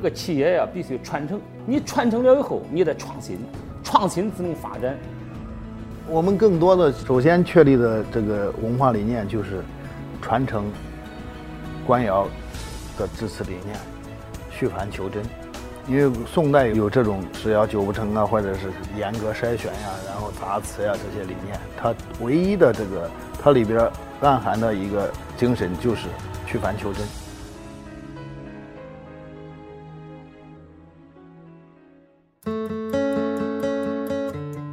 个企业呀，必须传承。你传承了以后，你得创新，创新才能发展。我们更多的首先确立的这个文化理念就是传承官窑的制瓷理念，续繁求真。因为宋代有这种十窑九不成啊，或者是严格筛选呀，然后杂瓷呀这些理念，它唯一的这个它里边暗含的一个精神就是去繁求真。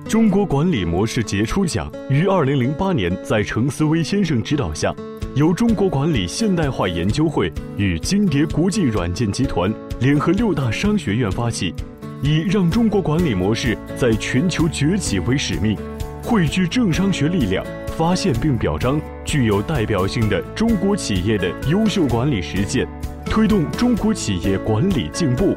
中国管理模式杰出奖于二零零八年在程思威先生指导下，由中国管理现代化研究会与金蝶国际软件集团联合六大商学院发起，以让中国管理模式在全球崛起为使命，汇聚政商学力量，发现并表彰具有代表性的中国企业的优秀管理实践，推动中国企业管理进步。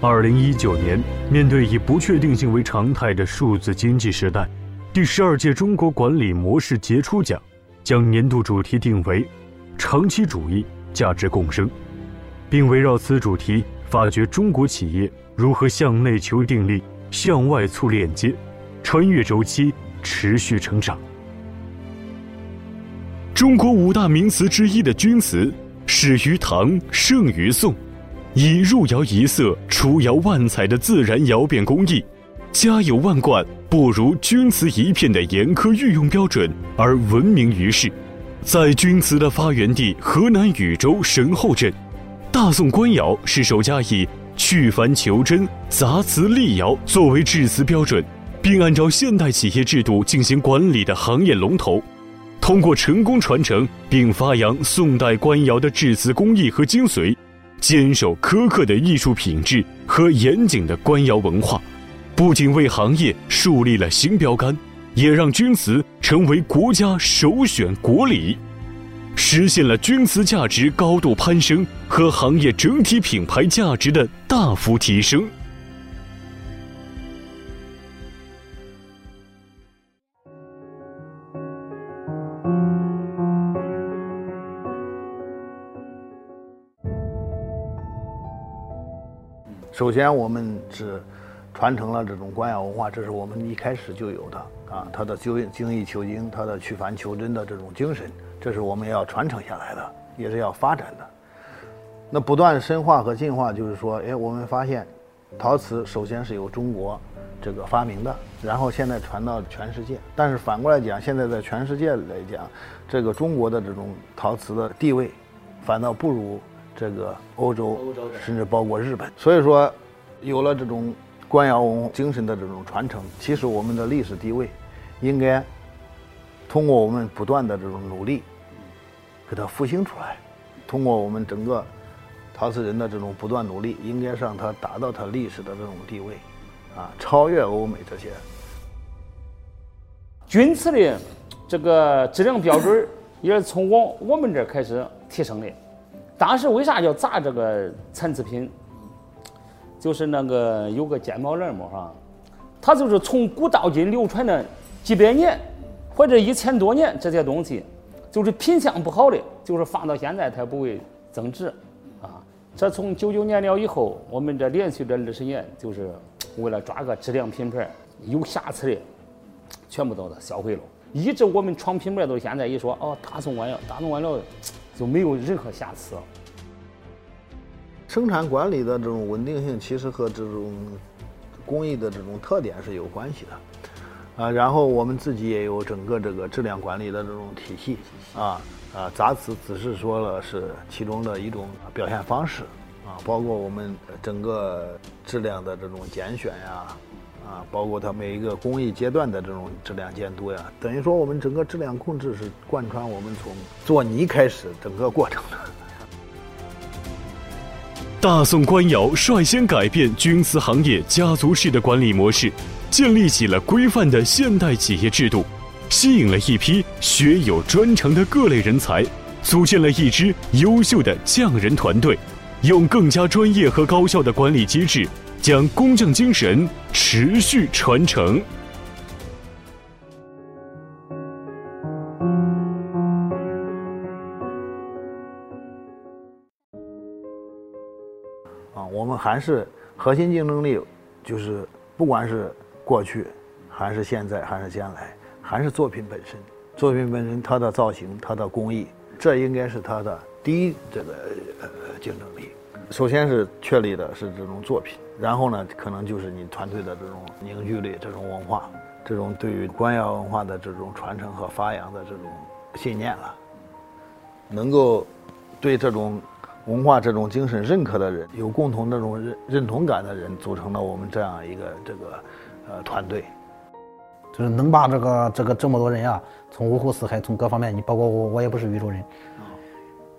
二零一九年，面对以不确定性为常态的数字经济时代，第十二届中国管理模式杰出奖将年度主题定为“长期主义价值共生”，并围绕此主题发掘中国企业如何向内求定力、向外促链接，穿越周期持续成长。中国五大名词之一的钧瓷，始于唐，盛于宋。以入窑一色、出窑万彩的自然窑变工艺，家有万贯不如钧瓷一片的严苛御用标准而闻名于世。在钧瓷的发源地河南禹州神后镇，大宋官窑是首家以去繁求真、杂瓷立窑作为制瓷标准，并按照现代企业制度进行管理的行业龙头。通过成功传承并发扬宋代官窑的制瓷工艺和精髓。坚守苛刻的艺术品质和严谨的官窑文化，不仅为行业树立了新标杆，也让钧瓷成为国家首选国礼，实现了钧瓷价值高度攀升和行业整体品牌价值的大幅提升。首先，我们是传承了这种官窑文化，这是我们一开始就有的啊。它的精精益求精，它的去繁求真的这种精神，这是我们要传承下来的，也是要发展的。那不断深化和进化，就是说，哎，我们发现，陶瓷首先是由中国这个发明的，然后现在传到全世界。但是反过来讲，现在在全世界来讲，这个中国的这种陶瓷的地位，反倒不如。这个欧洲，甚至包括日本，所以说，有了这种官窑文精神的这种传承，其实我们的历史地位，应该通过我们不断的这种努力，给它复兴出来。通过我们整个陶瓷人的这种不断努力，应该让它达到它历史的这种地位，啊，超越欧美这些。钧瓷的这个质量标准也是从我我们这开始提升的。当时为啥要砸这个残次品？就是那个有个鉴宝人嘛哈，它就是从古到今流传的几百年或者一千多年这些东西，就是品相不好的，就是放到现在它不会增值啊。这从九九年了以后，我们这连续这二十年，就是为了抓个质量品牌，有瑕疵的全部都是销毁了。一直我们闯品牌到现在一说哦，大宋官窑，大宋官窑。就没有任何瑕疵。生产管理的这种稳定性，其实和这种工艺的这种特点是有关系的，啊，然后我们自己也有整个这个质量管理的这种体系，啊啊，杂瓷只是说了是其中的一种表现方式，啊，包括我们整个质量的这种拣选呀。啊包括它每一个工艺阶段的这种质量监督呀，等于说我们整个质量控制是贯穿我们从做泥开始整个过程的。大宋官窑率先改变钧瓷行业家族式的管理模式，建立起了规范的现代企业制度，吸引了一批学有专长的各类人才，组建了一支优秀的匠人团队，用更加专业和高效的管理机制。将工匠精神持续传承。啊，我们还是核心竞争力，就是不管是过去，还是现在，还是将来，还是作品本身。作品本身，它的造型，它的工艺，这应该是它的第一这个呃竞争力。首先是确立的是这种作品，然后呢，可能就是你团队的这种凝聚力、这种文化、这种对于官窑文化的这种传承和发扬的这种信念了。能够对这种文化、这种精神认可的人，有共同这种认认同感的人，组成了我们这样一个这个呃团队。就是能把这个这个这么多人啊，从五湖四海，从各方面，你包括我，我也不是禹州人，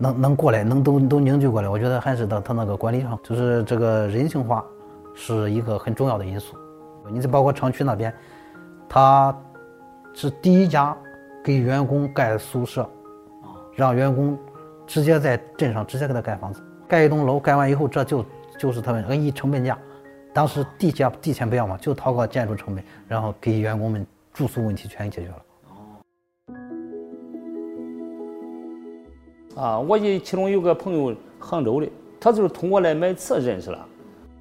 能能过来，能都都凝聚过来，我觉得还是他他那个管理上，就是这个人性化是一个很重要的因素。你再包括厂区那边，他是第一家给员工盖宿舍，让员工直接在镇上直接给他盖房子，盖一栋楼，盖完以后，这就就是他们按一成本价。当时地价地钱不要嘛，就掏个建筑成本，然后给员工们住宿问题全解决了。啊，我一其中有个朋友杭州的，他就是通过来买瓷认识了。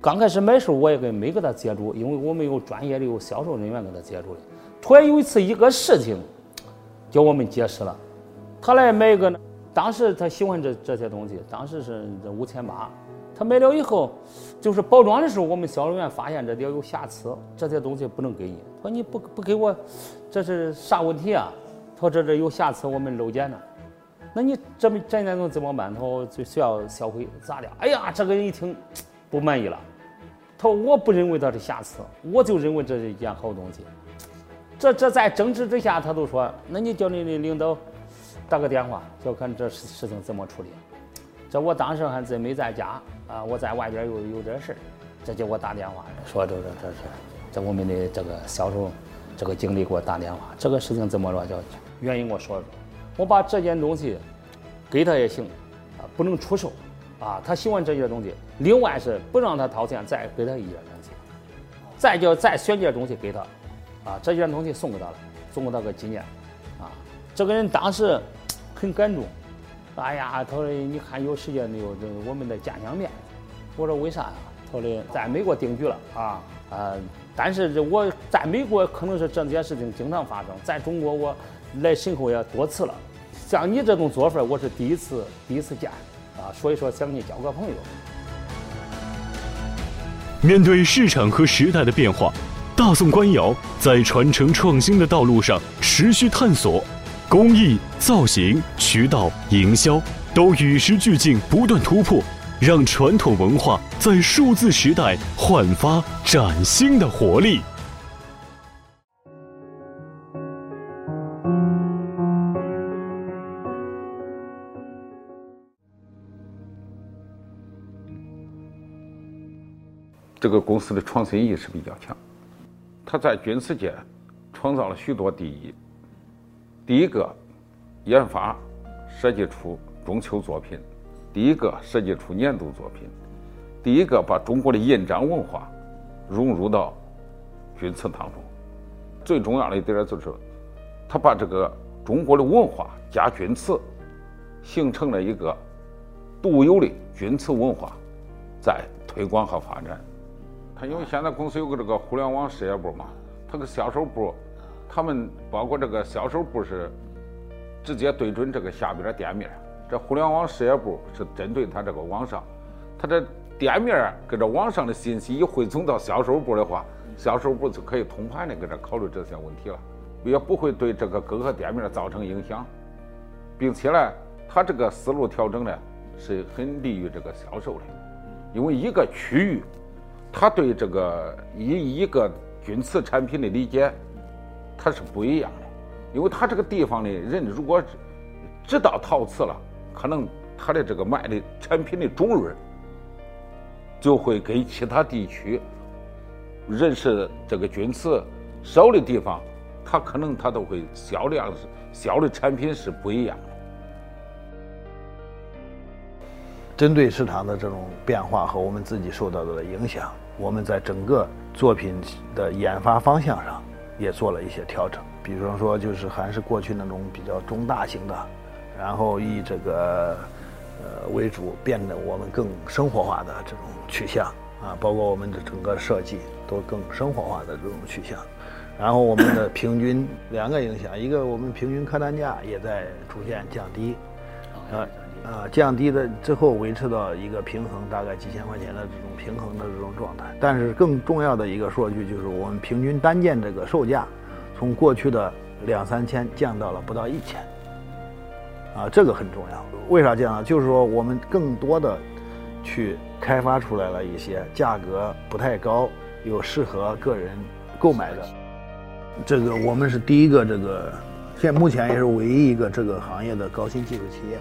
刚开始买时候我也跟没给他接触，因为我们有专业的有销售人员给他接触的。突然有一次一个事情，叫我们结识了。他来买一个，当时他喜欢这这些东西，当时是这五千八。他买了以后，就是包装的时候，我们销售员发现这里有瑕疵，这些东西不能给你。他说你不不给我，这是啥问题啊？他说这这有瑕疵，我们漏检呢。那你这么这件东西怎么办？他说就需要销毁咋的。哎呀，这个人一听不满意了。他说我不认为它是瑕疵，我就认为这是一件好东西。这这在争执之下，他都说，那你叫你的领导打个电话，就看这事事情怎么处理。这我当时还真没在家啊，我在外边有有点事儿，这就我打电话说这这这是这我们的这个销售这个经理给我打电话，这个事情怎么着？叫原因我说说，我把这件东西给他也行，啊，不能出售，啊，他喜欢这件东西。另外是不让他掏钱，再给他一件东西，再叫再选件东西给他，啊，这件东西送给他了，送给他个纪念，啊，这个人当时很感动。哎呀，他说你看有时间没有？这我们的家乡面。我说为啥呀？他说在美国定居了啊啊！但是这我在美国可能是这件事情经常发生，在中国我来沈口也多次了。像你这种做法，我是第一次第一次见啊，所以说想跟你交个朋友。面对市场和时代的变化，大宋官窑在传承创新的道路上持续探索。工艺、造型、渠道、营销都与时俱进，不断突破，让传统文化在数字时代焕发崭新的活力。这个公司的创新意识比较强，他在军事界创造了许多第一。第一个研发设计出中秋作品，第一个设计出年度作品，第一个把中国的印章文化融入到钧瓷当中。最重要的一点就是，他把这个中国的文化加钧瓷，形成了一个独有的钧瓷文化，在推广和发展。他因为现在公司有个这个互联网事业部嘛，他个销售部。他们包括这个销售部是直接对准这个下边的店面，这互联网事业部是针对他这个网上，他这店面跟这网上的信息一汇总到销售部的话，销售部就可以通盘的给这考虑这些问题了，也不会对这个各个店面造成影响，并且呢，他这个思路调整呢是很利于这个销售的，因为一个区域，他对这个一一个钧瓷产品的理解。它是不一样的，因为他这个地方的人如果知道陶瓷了，可能他的这个卖的产品的种类就会跟其他地区认识这个钧瓷少的地方，他可能他都会销量销的产品是不一样的。针对市场的这种变化和我们自己受到的影响，我们在整个作品的研发方向上。也做了一些调整，比方说，就是还是过去那种比较中大型的，然后以这个呃为主，变得我们更生活化的这种取向啊，包括我们的整个设计都更生活化的这种取向。然后我们的平均两个影响，一个我们平均客单价也在逐渐降低，啊啊降低的之后维持到一个平衡，大概几千块钱的这种平衡的这种状态。但是更重要的一个数据就是我们平均单件这个售价，从过去的两三千降到了不到一千，啊这个很重要。为啥这样？就是说我们更多的去开发出来了一些价格不太高又适合个人购买的。这个我们是第一个，这个现目前也是唯一一个这个行业的高新技术企业。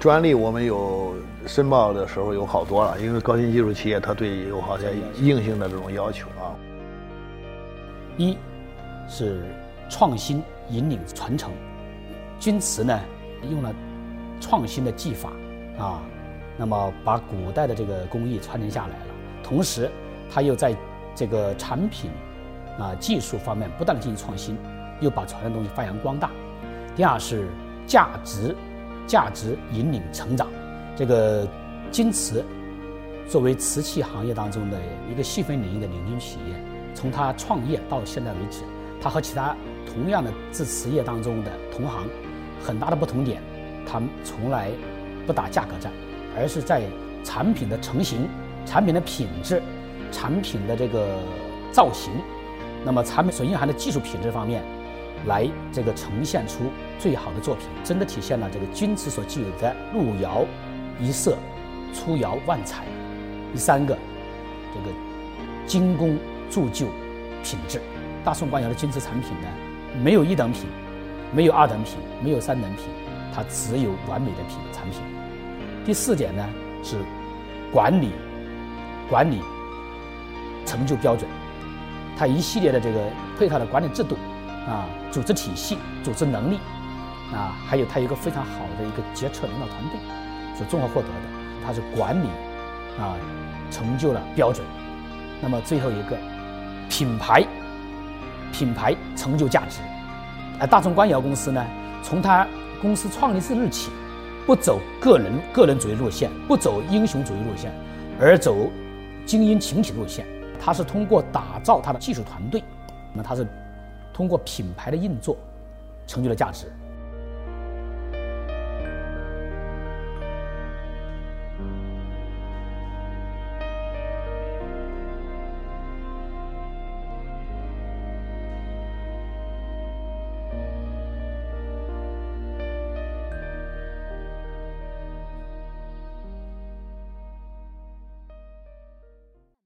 专利我们有申报的时候有好多了，因为高新技术企业它对有好些硬性的这种要求啊。一是创新引领传承，钧瓷呢用了创新的技法啊，那么把古代的这个工艺传承下来了，同时它又在这个产品。啊，技术方面不断的进行创新，又把传统东西发扬光大。第二是价值，价值引领成长。这个钧瓷作为瓷器行业当中的一个细分领域的领军企业，从它创业到现在为止，它和其他同样的制瓷业当中的同行很大的不同点，它从来不打价格战，而是在产品的成型、产品的品质、产品的这个造型。那么产品所蕴含的技术品质方面，来这个呈现出最好的作品，真的体现了这个钧瓷所具有的入窑一色、出窑万彩。第三个，这个精工铸就品质，大宋官窑的钧瓷产品呢，没有一等品，没有二等品，没有三等品，它只有完美的品产品。第四点呢是管理管理成就标准。它一系列的这个配套的管理制度，啊，组织体系、组织能力，啊，还有它一个非常好的一个决策领导团队，所综合获得的，它是管理，啊，成就了标准。那么最后一个，品牌，品牌成就价值。而大众官窑公司呢，从它公司创立之日起，不走个人个人主义路线，不走英雄主义路线，而走精英群体路线。它是通过打造它的技术团队，那么它是通过品牌的运作，成就了价值。